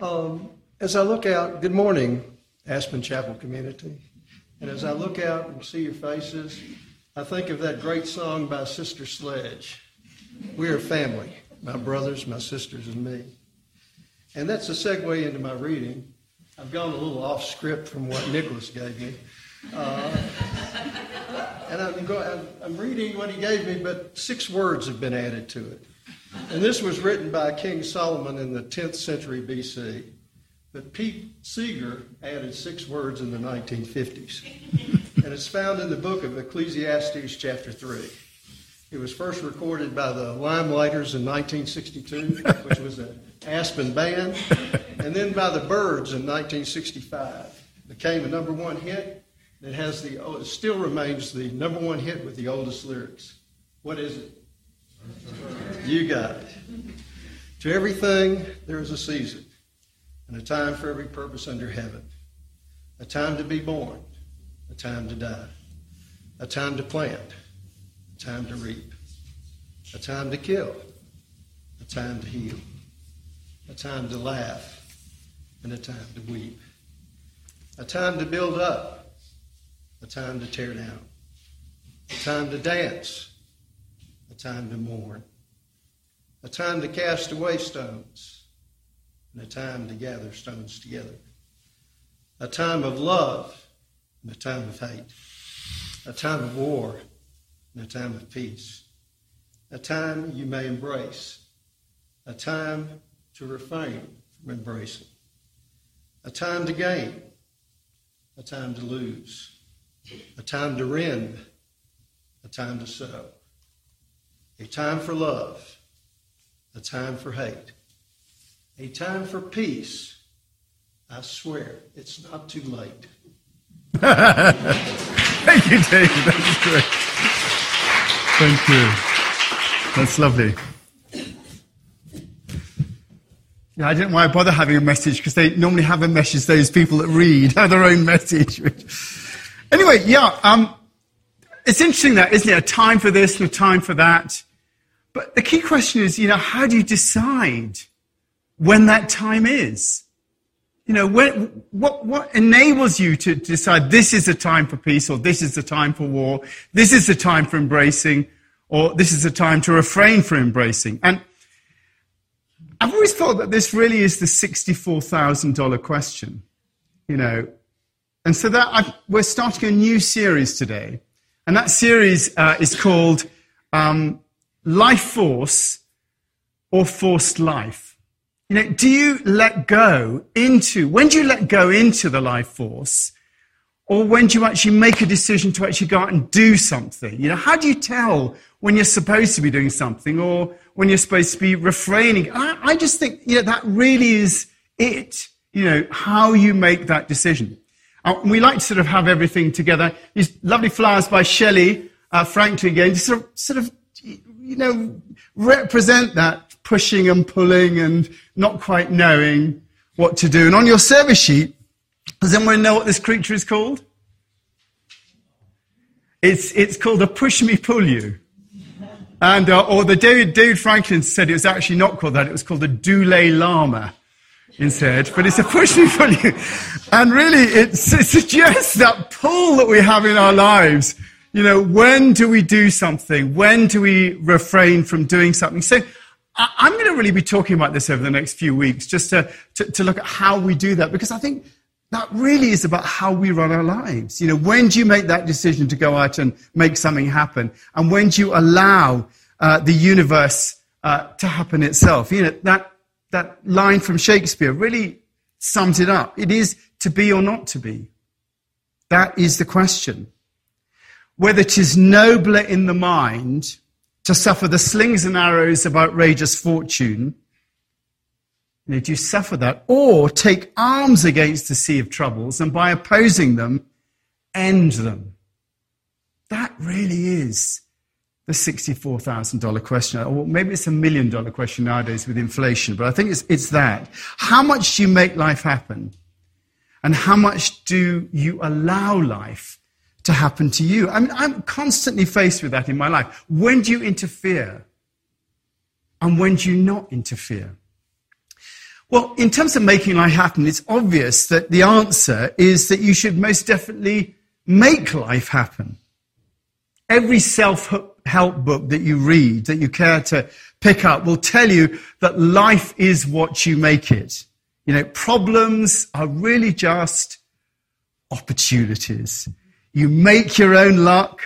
Um, as I look out, good morning, Aspen Chapel community. And as I look out and see your faces, I think of that great song by Sister Sledge. We are family, my brothers, my sisters, and me. And that's a segue into my reading. I've gone a little off script from what Nicholas gave me. Uh, and I'm, going, I'm reading what he gave me, but six words have been added to it. And this was written by King Solomon in the 10th century BC. But Pete Seeger added six words in the 1950s. and it's found in the book of Ecclesiastes, chapter 3. It was first recorded by the Limeliters in 1962, which was an Aspen band, and then by the Byrds in 1965. It Became a number one hit. It has the it still remains the number one hit with the oldest lyrics. What is it? You got it. To everything there is a season and a time for every purpose under heaven. A time to be born, a time to die, a time to plant, a time to reap, a time to kill, a time to heal, a time to laugh, and a time to weep, a time to build up, a time to tear down, a time to dance, a time to mourn, a time to cast away stones and a time to gather stones together. A time of love and a time of hate. A time of war and a time of peace. A time you may embrace. A time to refrain from embracing. A time to gain. A time to lose. A time to rend. A time to sow. A time for love. A time for hate a time for peace. I swear, it's not too late. Thank you, David. That's great. Thank you. That's lovely. Yeah, I didn't want to bother having a message because they normally have a message. Those people that read have their own message. anyway, yeah, um, it's interesting that, isn't it? A time for this and a time for that. But the key question is, you know, how do you decide? when that time is. You know, when, what, what enables you to decide this is a time for peace or this is a time for war, this is a time for embracing or this is a time to refrain from embracing? And I've always thought that this really is the $64,000 question, you know. And so that I've, we're starting a new series today. And that series uh, is called um, Life Force or Forced Life. You know, do you let go into, when do you let go into the life force? Or when do you actually make a decision to actually go out and do something? You know, how do you tell when you're supposed to be doing something or when you're supposed to be refraining? I, I just think, you know, that really is it, you know, how you make that decision. Uh, we like to sort of have everything together. These lovely flowers by Shelley, uh, Franklin again, sort of, sort of, you know, represent that pushing and pulling and not quite knowing what to do. And on your service sheet, does anyone know what this creature is called? It's, it's called a push me pull you. And, uh, or the David, David Franklin said it was actually not called that, it was called a Dalai Instead, but it's a push me pull you. And really, it suggests that pull that we have in our lives. You know, when do we do something? When do we refrain from doing something? So I'm going to really be talking about this over the next few weeks, just to, to, to, look at how we do that, because I think that really is about how we run our lives. You know, when do you make that decision to go out and make something happen? And when do you allow uh, the universe uh, to happen itself? You know, that, that line from Shakespeare really sums it up. It is to be or not to be. That is the question. Whether 'tis nobler in the mind to suffer the slings and arrows of outrageous fortune, do you suffer that? Or take arms against the sea of troubles and by opposing them, end them? That really is the $64,000 question. Or maybe it's a million dollar question nowadays with inflation, but I think it's, it's that. How much do you make life happen? And how much do you allow life to happen to you. I mean, I'm constantly faced with that in my life. When do you interfere? And when do you not interfere? Well, in terms of making life happen, it's obvious that the answer is that you should most definitely make life happen. Every self help book that you read, that you care to pick up, will tell you that life is what you make it. You know, problems are really just opportunities. You make your own luck.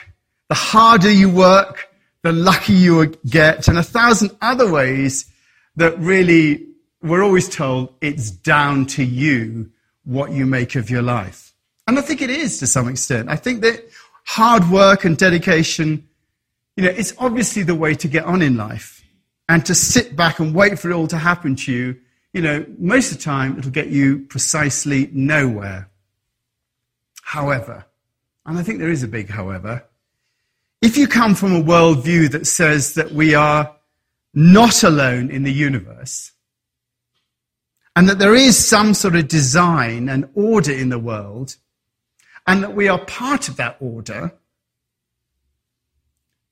The harder you work, the luckier you get, and a thousand other ways that really we're always told it's down to you what you make of your life. And I think it is to some extent. I think that hard work and dedication, you know, it's obviously the way to get on in life. And to sit back and wait for it all to happen to you, you know, most of the time it'll get you precisely nowhere. However, and I think there is a big however, if you come from a worldview that says that we are not alone in the universe, and that there is some sort of design and order in the world, and that we are part of that order,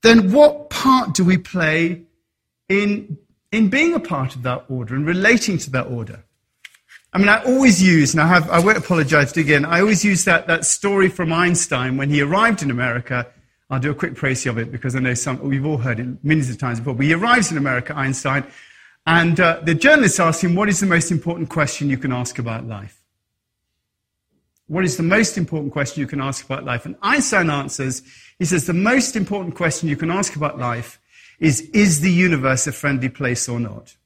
then what part do we play in, in being a part of that order and relating to that order? I mean, I always use, and I, have, I won't apologize again, I always use that, that story from Einstein when he arrived in America I'll do a quick précis of it because I know some, we've all heard it millions of times before. But he arrives in America, Einstein, and uh, the journalists ask him, What is the most important question you can ask about life? What is the most important question you can ask about life? And Einstein answers, he says, The most important question you can ask about life is Is the universe a friendly place or not?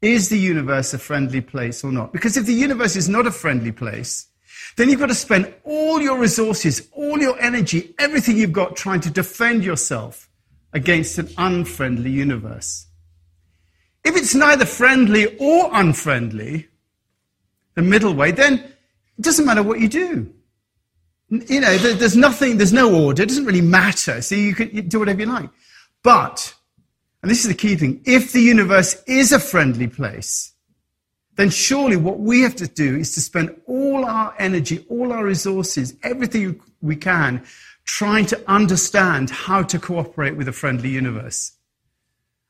Is the universe a friendly place or not? Because if the universe is not a friendly place, then you've got to spend all your resources, all your energy, everything you've got trying to defend yourself against an unfriendly universe. If it's neither friendly or unfriendly, the middle way, then it doesn't matter what you do. You know, there's nothing, there's no order. It doesn't really matter. So you can do whatever you like. But, and this is the key thing, if the universe is a friendly place, then surely what we have to do is to spend all our energy, all our resources, everything we can, trying to understand how to cooperate with a friendly universe.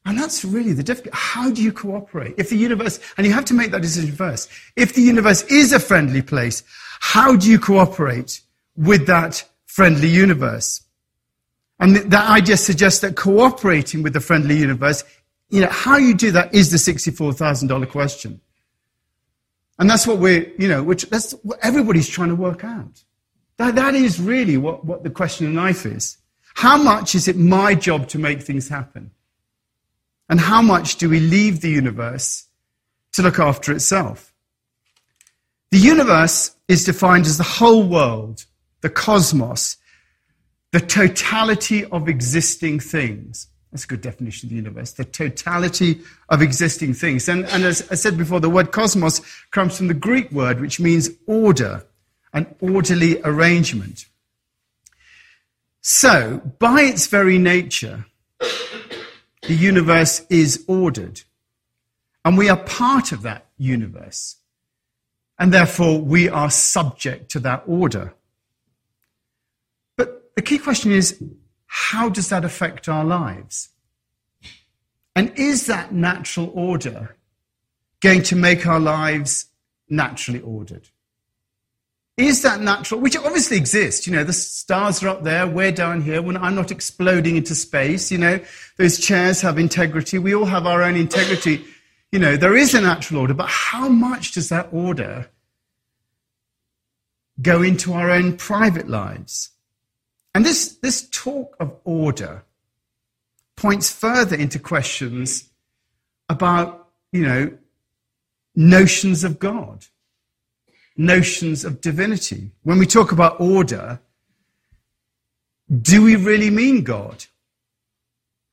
And that's really the difficulty. How do you cooperate? If the universe, and you have to make that decision first, if the universe is a friendly place, how do you cooperate with that friendly universe? And that idea suggests that cooperating with the friendly universe, you know, how you do that is the $64,000 question. And that's what we're, you know, which that's what everybody's trying to work out. That, that is really what, what the question in life is. How much is it my job to make things happen? And how much do we leave the universe to look after itself? The universe is defined as the whole world, the cosmos, the totality of existing things. That's a good definition of the universe. The totality of existing things. And, and as I said before, the word cosmos comes from the Greek word, which means order, an orderly arrangement. So, by its very nature, the universe is ordered. And we are part of that universe. And therefore, we are subject to that order. But the key question is how does that affect our lives? And is that natural order going to make our lives naturally ordered? Is that natural? Which obviously exists. You know, the stars are up there, we're down here. When I'm not exploding into space, you know, those chairs have integrity. We all have our own integrity. You know, there is a natural order, but how much does that order go into our own private lives? And this, this talk of order points further into questions about, you know, notions of God, notions of divinity. When we talk about order, do we really mean God?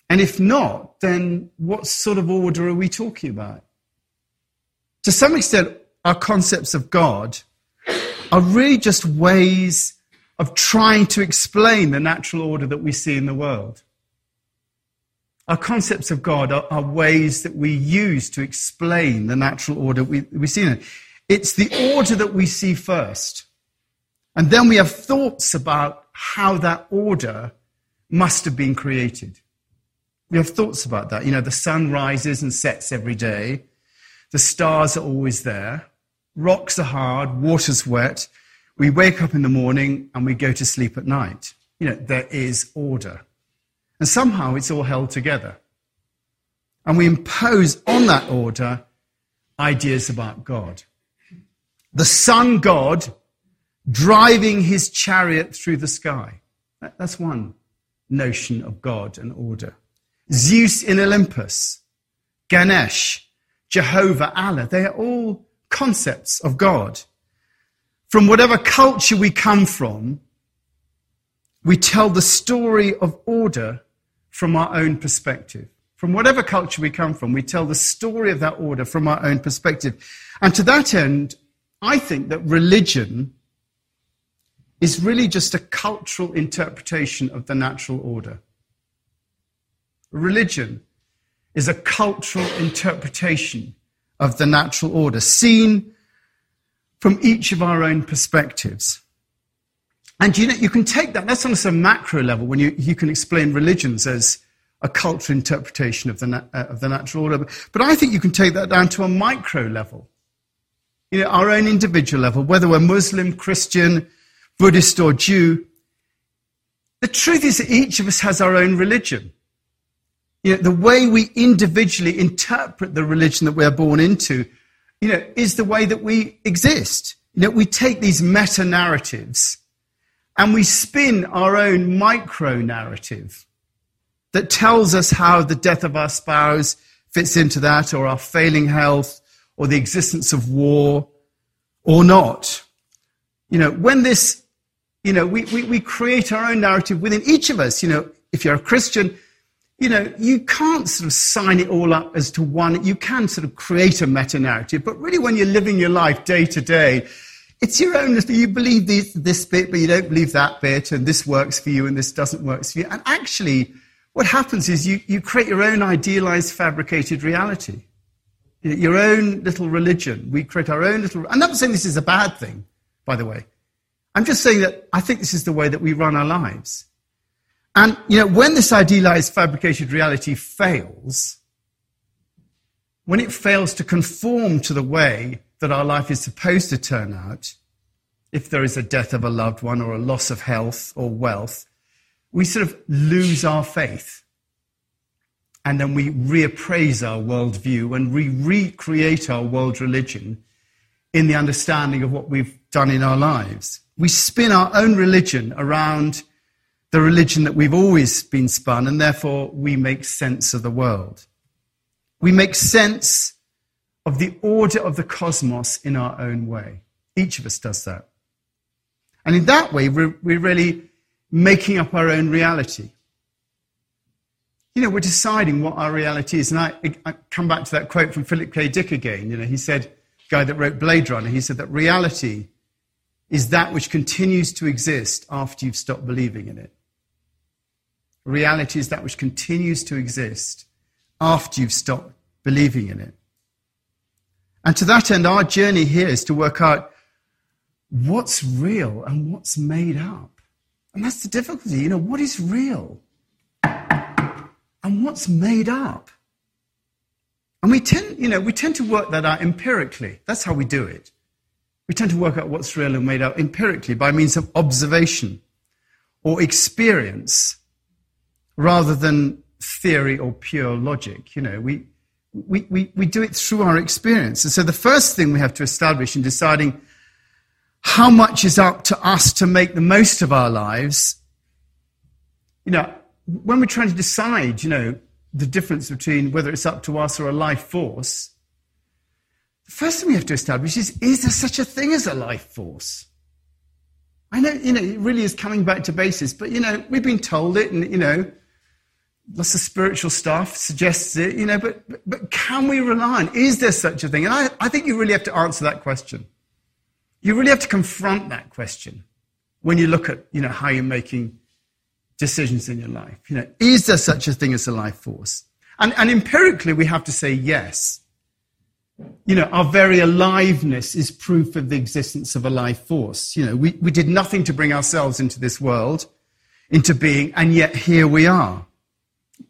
And if not, then what sort of order are we talking about? To some extent, our concepts of God are really just ways of trying to explain the natural order that we see in the world. Our concepts of God are, are ways that we use to explain the natural order we, we see in it. It's the order that we see first. And then we have thoughts about how that order must have been created. We have thoughts about that. You know, the sun rises and sets every day. The stars are always there. Rocks are hard. Water's wet. We wake up in the morning and we go to sleep at night. You know, there is order. And somehow it's all held together. And we impose on that order ideas about God. The sun god driving his chariot through the sky. That's one notion of God and order. Zeus in Olympus, Ganesh, Jehovah, Allah, they are all concepts of God. From whatever culture we come from, we tell the story of order from our own perspective. From whatever culture we come from, we tell the story of that order from our own perspective. And to that end, I think that religion is really just a cultural interpretation of the natural order. Religion is a cultural interpretation of the natural order, seen from each of our own perspectives. And you know, you can take that, that's on a macro level when you, you can explain religions as a cultural interpretation of the, uh, of the natural order. But I think you can take that down to a micro level. You know, our own individual level, whether we're Muslim, Christian, Buddhist, or Jew. The truth is that each of us has our own religion. You know, the way we individually interpret the religion that we're born into, you know, is the way that we exist. You know, we take these meta narratives and we spin our own micro narrative that tells us how the death of our spouse fits into that, or our failing health, or the existence of war, or not. You know, when this, you know, we, we, we create our own narrative within each of us. You know, if you're a Christian, you know, you can't sort of sign it all up as to one. You can sort of create a meta narrative, but really when you're living your life day to day, it's your own. You believe this, this bit, but you don't believe that bit, and this works for you and this doesn't work for you. And actually, what happens is you, you create your own idealized, fabricated reality. Your own little religion. We create our own little. I'm not saying this is a bad thing, by the way. I'm just saying that I think this is the way that we run our lives. And, you know, when this idealized, fabricated reality fails, when it fails to conform to the way that our life is supposed to turn out, if there is a death of a loved one or a loss of health or wealth, we sort of lose our faith. And then we reappraise our worldview and we recreate our world religion in the understanding of what we've done in our lives. We spin our own religion around the religion that we've always been spun, and therefore we make sense of the world. We make sense of the order of the cosmos in our own way. Each of us does that. And in that way, we're really making up our own reality. You know, we're deciding what our reality is. And I, I come back to that quote from Philip K. Dick again. You know, he said, guy that wrote Blade Runner, he said that reality is that which continues to exist after you've stopped believing in it. Reality is that which continues to exist after you've stopped believing in it. And to that end, our journey here is to work out what's real and what's made up. And that's the difficulty. You know, what is real? And what's made up? And we tend, you know, we tend to work that out empirically. That's how we do it. We tend to work out what's real and made up empirically by means of observation or experience rather than theory or pure logic. You know, we, we, we, we do it through our experience. And so the first thing we have to establish in deciding how much is up to us to make the most of our lives? You know, when we're trying to decide, you know, the difference between whether it's up to us or a life force, the first thing we have to establish is is there such a thing as a life force? I know, you know, it really is coming back to basis, but, you know, we've been told it, and, you know, lots of spiritual stuff suggests it, you know, but, but, but can we rely on, is there such a thing? And I, I think you really have to answer that question. You really have to confront that question when you look at, you know, how you're making decisions in your life. You know, is there such a thing as a life force? And, and empirically, we have to say yes. You know, our very aliveness is proof of the existence of a life force. You know, we, we did nothing to bring ourselves into this world, into being, and yet here we are.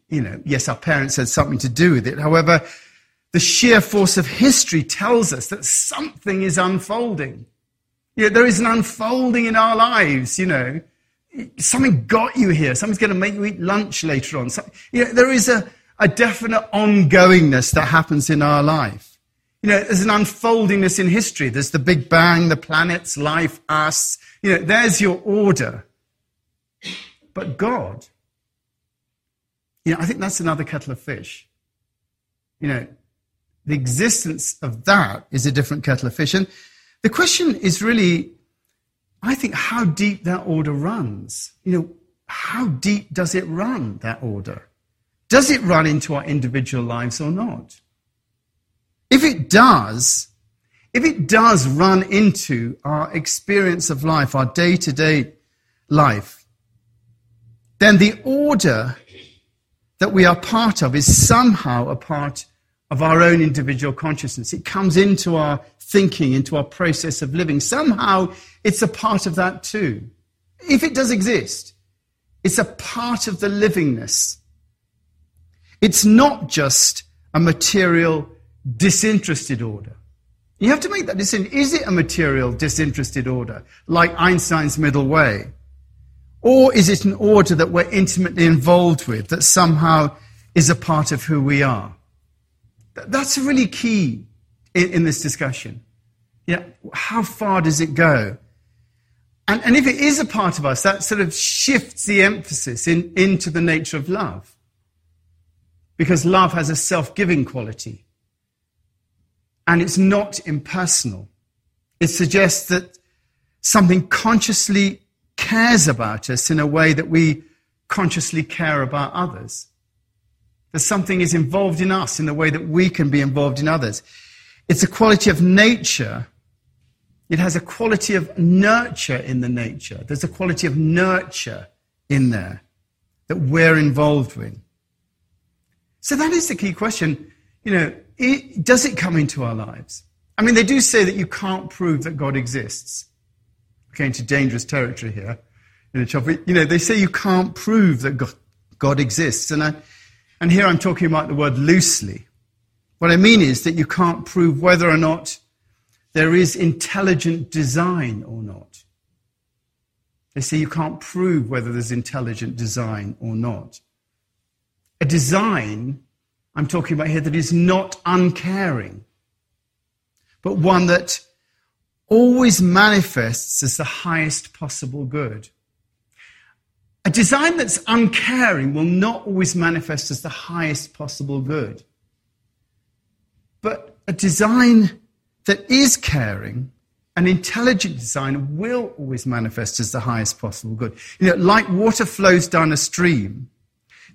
You know, yes, our parents had something to do with it. However, the sheer force of history tells us that something is unfolding. You know, there is an unfolding in our lives, you know. Something got you here. Something's going to make you eat lunch later on. So, you know, there is a, a definite ongoingness that happens in our life. You know, there's an unfoldingness in history. There's the Big Bang, the planets, life, us. You know, there's your order. But God, you know, I think that's another kettle of fish. You know, the existence of that is a different kettle of fish. And the question is really, I think, how deep that order runs. You know, how deep does it run, that order? Does it run into our individual lives or not? If it does, if it does run into our experience of life, our day to day life, then the order that we are part of is somehow a part of our own individual consciousness. It comes into our thinking, into our process of living. Somehow it's a part of that too. If it does exist, it's a part of the livingness. It's not just a material, disinterested order. You have to make that decision. Is it a material, disinterested order, like Einstein's middle way? Or is it an order that we're intimately involved with, that somehow is a part of who we are? That's really key in, in this discussion. Yeah, how far does it go? And, and if it is a part of us, that sort of shifts the emphasis in, into the nature of love because love has a self giving quality. And it's not impersonal. It suggests that something consciously cares about us in a way that we consciously care about others. That something is involved in us in the way that we can be involved in others. It's a quality of nature. It has a quality of nurture in the nature. There's a quality of nurture in there that we're involved with. So that is the key question. You know, it, does it come into our lives? I mean, they do say that you can't prove that God exists. Going into dangerous territory here. In a chopper. You know, they say you can't prove that God, God exists. And, I, and here I'm talking about the word loosely. What I mean is that you can't prove whether or not there is intelligent design or not. They say you can't prove whether there's intelligent design or not a design I'm talking about here that is not uncaring, but one that always manifests as the highest possible good. A design that's uncaring will not always manifest as the highest possible good. But a design that is caring, an intelligent design, will always manifest as the highest possible good. You know, like water flows down a stream,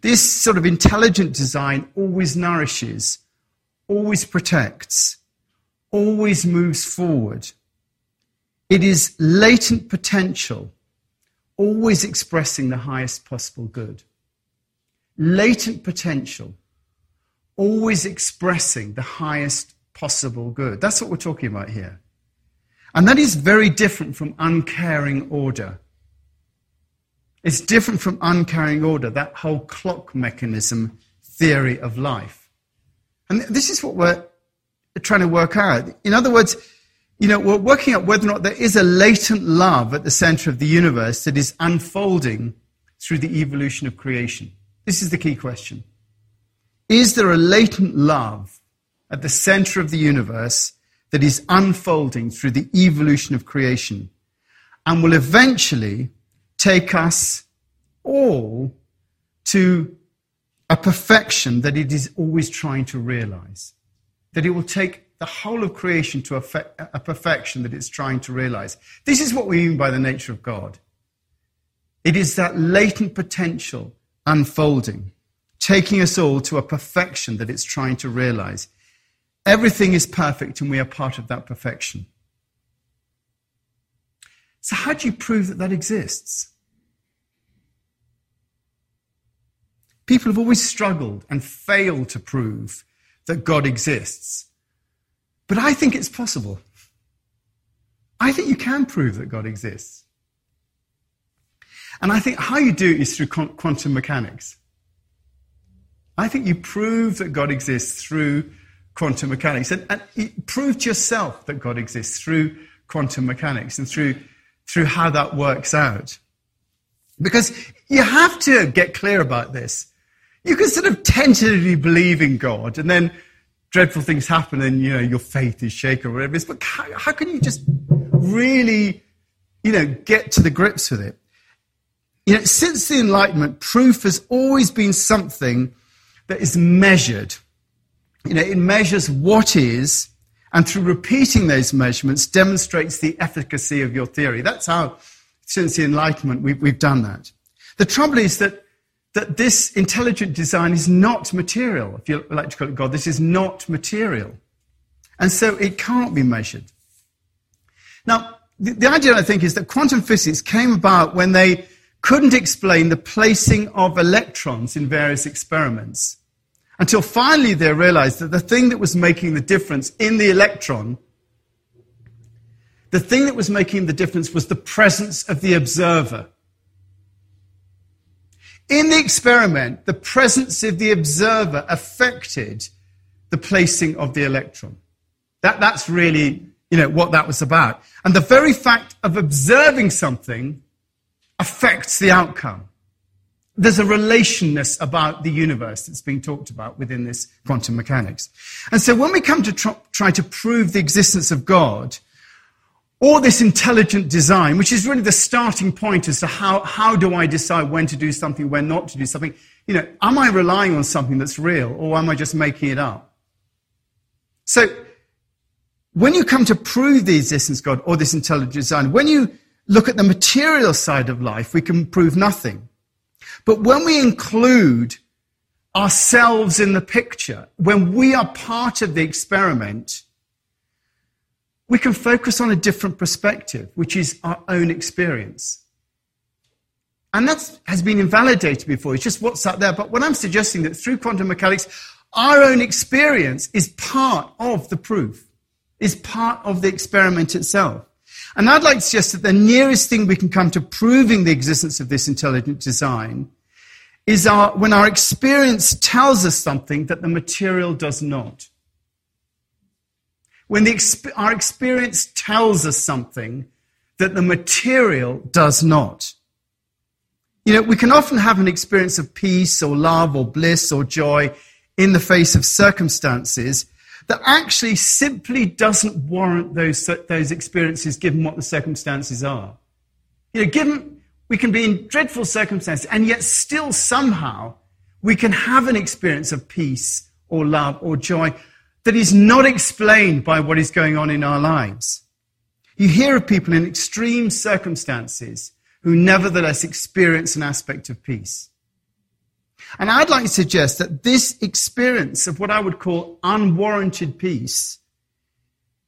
this sort of intelligent design always nourishes, always protects, always moves forward. It is latent potential, always expressing the highest possible good. Latent potential, always expressing the highest possible good. That's what we're talking about here. And that is very different from uncaring order. It's different from uncaring order, that whole clock mechanism theory of life. And this is what we're trying to work out. In other words, you know, we're working out whether or not there is a latent love at the center of the universe that is unfolding through the evolution of creation. This is the key question. Is there a latent love at the center of the universe that is unfolding through the evolution of creation and will eventually take us all to a perfection that it is always trying to realize. That it will take the whole of creation to a, perfection that it's trying to realize. This is what we mean by the nature of God. It is that latent potential unfolding, taking us all to a perfection that it's trying to realize. Everything is perfect, and we are part of that perfection. So, how do you prove that that exists? People have always struggled and failed to prove that God exists. But I think it's possible. I think you can prove that God exists. And I think how you do it is through quantum mechanics. I think you prove that God exists through quantum mechanics. And, and prove to yourself that God exists through quantum mechanics and through, through how that works out. Because you have to get clear about this. You can sort of tentatively believe in God and then dreadful things happen and, you know, your faith is shaken or whatever it is. But how, how can you just really, you know, get to the grips with it? You know, since the Enlightenment, proof has always been something that is measured. You know, it measures what is, and through repeating those measurements, demonstrates the efficacy of your theory. That's how, since the Enlightenment, we've, we've done that. The trouble is that, that this intelligent design is not material. If you like to call it God, this is not material. And so it can't be measured. Now, the, the idea, I think, is that quantum physics came about when they couldn't explain the placing of electrons in various experiments. Until finally they realized that the thing that was making the difference in the electron, the thing that was making the difference was the presence of the observer. In the experiment, the presence of the observer affected the placing of the electron. That, that's really, you know, what that was about. And the very fact of observing something affects the outcome. There's a relationness about the universe that's being talked about within this quantum mechanics. And so when we come to tr- try to prove the existence of God, or this intelligent design, which is really the starting point as to how, how do I decide when to do something, when not to do something. You know, am I relying on something that's real or am I just making it up? So, when you come to prove the existence of God or this intelligent design, when you look at the material side of life, we can prove nothing. But when we include ourselves in the picture, when we are part of the experiment, we can focus on a different perspective, which is our own experience. And that has been invalidated before. It's just what's out there. But what I'm suggesting that through quantum mechanics, our own experience is part of the proof, is part of the experiment itself. And I'd like to suggest that the nearest thing we can come to proving the existence of this intelligent design is our, when our experience tells us something that the material does not. When the, our experience tells us something that the material does not. You know, we can often have an experience of peace or love or bliss or joy in the face of circumstances that actually simply doesn't warrant those, those experiences given what the circumstances are. You know, given we can be in dreadful circumstances and yet still somehow we can have an experience of peace or love or joy that is not explained by what is going on in our lives. You hear of people in extreme circumstances who nevertheless experience an aspect of peace. And I'd like to suggest that this experience of what I would call unwarranted peace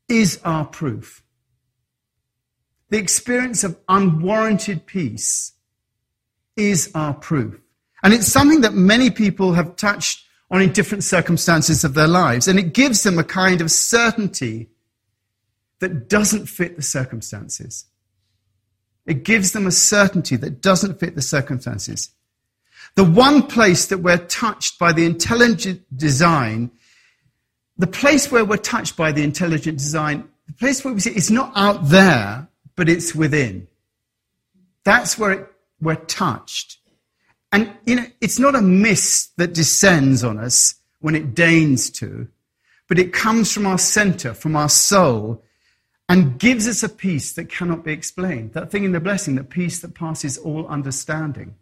is our proof. The experience of unwarranted peace is our proof. And it's something that many people have touched on in different circumstances of their lives. And it gives them a kind of certainty that doesn't fit the circumstances. It gives them a certainty that doesn't fit the circumstances. The one place that we're touched by the intelligent design, the place where we're touched by the intelligent design, the place where we see it's not out there, but it's within. That's where it, we're touched. And, you know, it's not a mist that descends on us when it deigns to, but it comes from our center, from our soul, and gives us a peace that cannot be explained. That thing in the blessing, that peace that passes all understanding.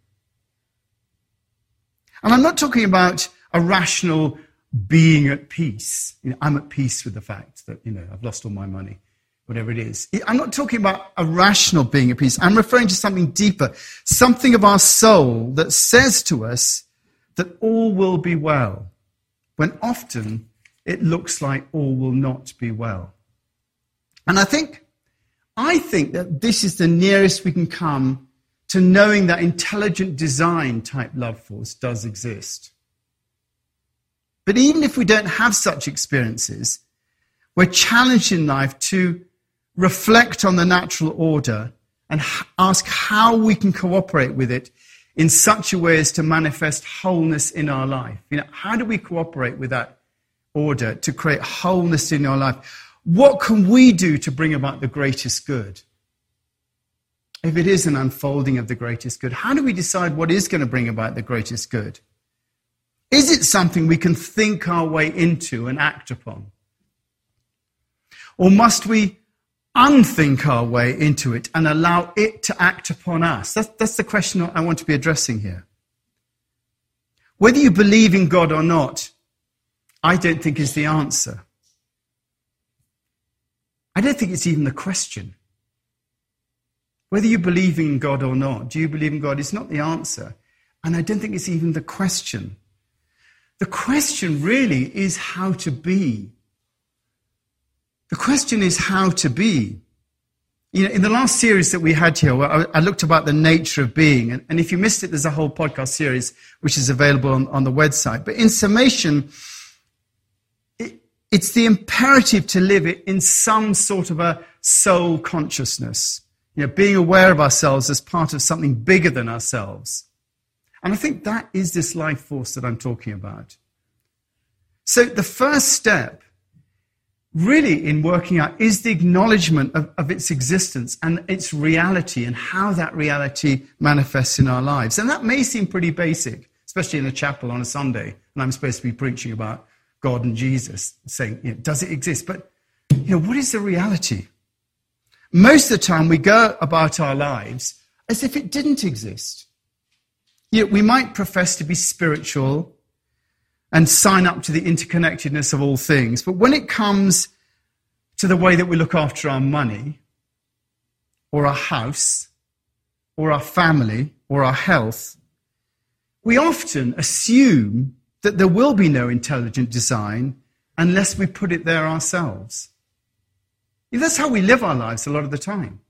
And I'm not talking about a rational being at peace. You know, I'm at peace with the fact that, you know, I've lost all my money, whatever it is. I'm not talking about a rational being at peace. I'm referring to something deeper, something of our soul that says to us that all will be well, when often it looks like all will not be well. And I think, I think that this is the nearest we can come to knowing that intelligent design type love force does exist. But even if we don't have such experiences, we're challenged in life to reflect on the natural order and ask how we can cooperate with it in such a way as to manifest wholeness in our life. You know, how do we cooperate with that order to create wholeness in our life. What can we do to bring about the greatest good? If it is an unfolding of the greatest good, how do we decide what is going to bring about the greatest good? Is it something we can think our way into and act upon? Or must we unthink our way into it and allow it to act upon us? That's, that's the question I want to be addressing here. Whether you believe in God or not, I don't think is the answer. I don't think it's even the question. Whether you believe in God or not, do you believe in God It's not the answer. And I don't think it's even the question. The question really is how to be. The question is how to be. You know, in the last series that we had here, I, looked about the nature of being. And, and, if you missed it, there's a whole podcast series which is available on, on the website. But in summation, it's the imperative to live it in some sort of a soul consciousness, you know, being aware of ourselves as part of something bigger than ourselves. And I think that is this life force that I'm talking about. So the first step, really, in working out is the acknowledgement of, of its existence and its reality and how that reality manifests in our lives. And that may seem pretty basic, especially in a chapel on a Sunday, and I'm supposed to be preaching about God and Jesus, saying, you know, does it exist? But, you know, what is the reality? Most of the time, we go about our lives as if it didn't exist. Know, we might profess to be spiritual and sign up to the interconnectedness of all things, but when it comes to the way that we look after our money, or our house, or our family, or our health, we often assume that there will be no intelligent design unless we put it there ourselves. That's how we live our lives a lot of the time.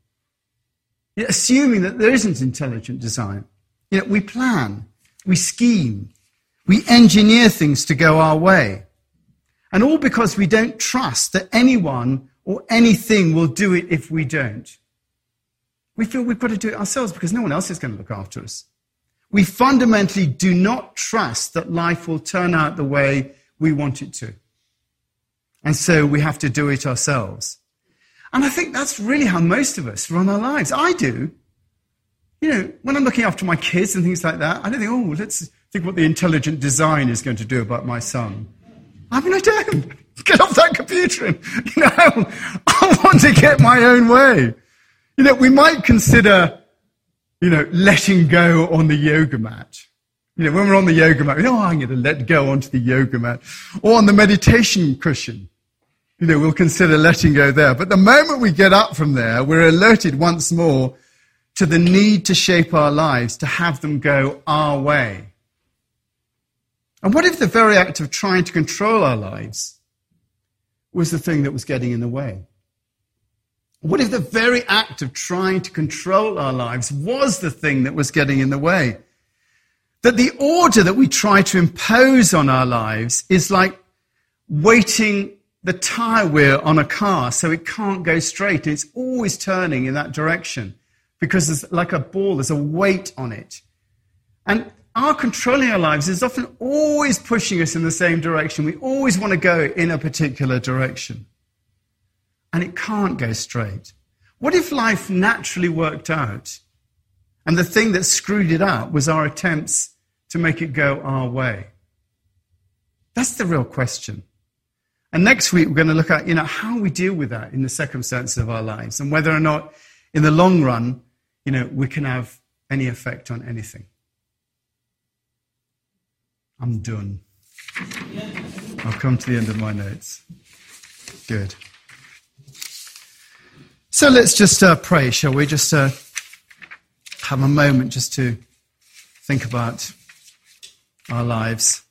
Assuming that there isn't intelligent design. You know, we plan, we scheme, we engineer things to go our way. And all because we don't trust that anyone or anything will do it if we don't. We feel we've got to do it ourselves because no one else is going to look after us we fundamentally do not trust that life will turn out the way we want it to. And so we have to do it ourselves. And I think that's really how most of us run our lives. I do. You know, when I'm looking after my kids and things like that, I don't think, oh, let's think what the intelligent design is going to do about my son. I mean, I don't. Get off that computer and, you know, I want to get my own way. You know, we might consider you know, letting go on the yoga mat. You know, when we're on the yoga mat, oh, I'm going to let go onto the yoga mat. Or on the meditation cushion. You know, we'll consider letting go there. But the moment we get up from there, we're alerted once more to the need to shape our lives, to have them go our way. And what if the very act of trying to control our lives was the thing that was getting in the way? What if the very act of trying to control our lives was the thing that was getting in the way? That the order that we try to impose on our lives is like weighting the tire wheel on a car so it can't go straight. It's always turning in that direction because there's like a ball, there's a weight on it. And our controlling our lives is often always pushing us in the same direction. We always want to go in a particular direction and it can't go straight? What if life naturally worked out and the thing that screwed it up was our attempts to make it go our way? That's the real question. And next week, we're going to look at, you know, how we deal with that in the circumstances of our lives and whether or not, in the long run, you know, we can have any effect on anything. I'm done. I've come to the end of my notes. Good. So let's just uh, pray, shall we? Just uh, have a moment just to think about our lives.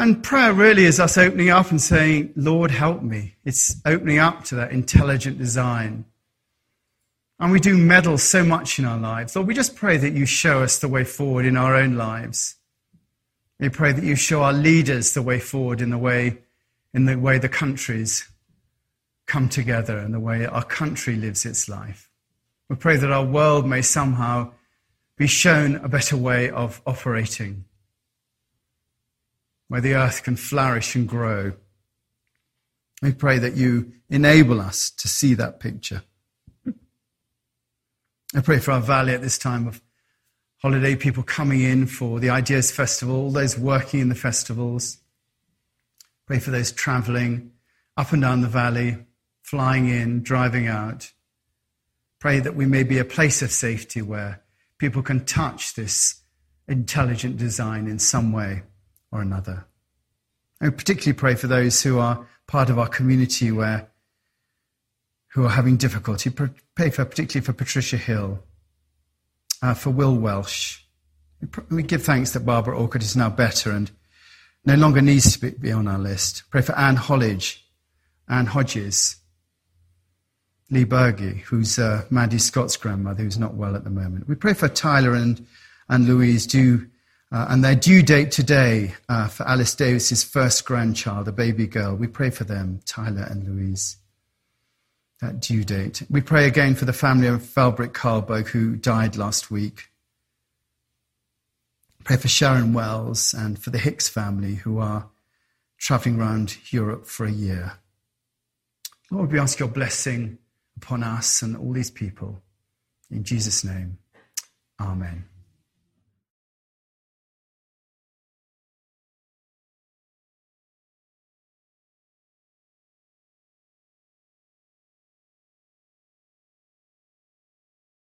And prayer really is us opening up and saying, Lord, help me. It's opening up to that intelligent design. And we do meddle so much in our lives. Lord, we just pray that you show us the way forward in our own lives. We pray that you show our leaders the way forward in the way in the way the countries come together and the way our country lives its life. We pray that our world may somehow be shown a better way of operating. where the earth can flourish and grow. We pray that you enable us to see that picture. I pray for our valley at this time of holiday, people coming in for the Ideas Festival, all those working in the festivals. Pray for those traveling up and down the valley, flying in, driving out. Pray that we may be a place of safety where people can touch this intelligent design in some way or another. I particularly pray for those who are part of our community where who are having difficulty. Pray for particularly for Patricia Hill, uh, for Will Welsh. We give thanks that Barbara Orchard is now better and no longer needs to be on our list. Pray for Anne Hollidge, Anne Hodges, Lee Berge, who's uh, Maddie Scott's grandmother, who's not well at the moment. We pray for Tyler and, and Louise due, uh, and their due date today uh, for Alice Davis's first grandchild, a baby girl. We pray for them, Tyler and Louise. That due date. We pray again for the family of Felbrick Carlberg, who died last week. Pray for Sharon Wells and for the Hicks family, who are traveling around Europe for a year. Lord, we ask your blessing upon us and all these people. In Jesus' name, amen.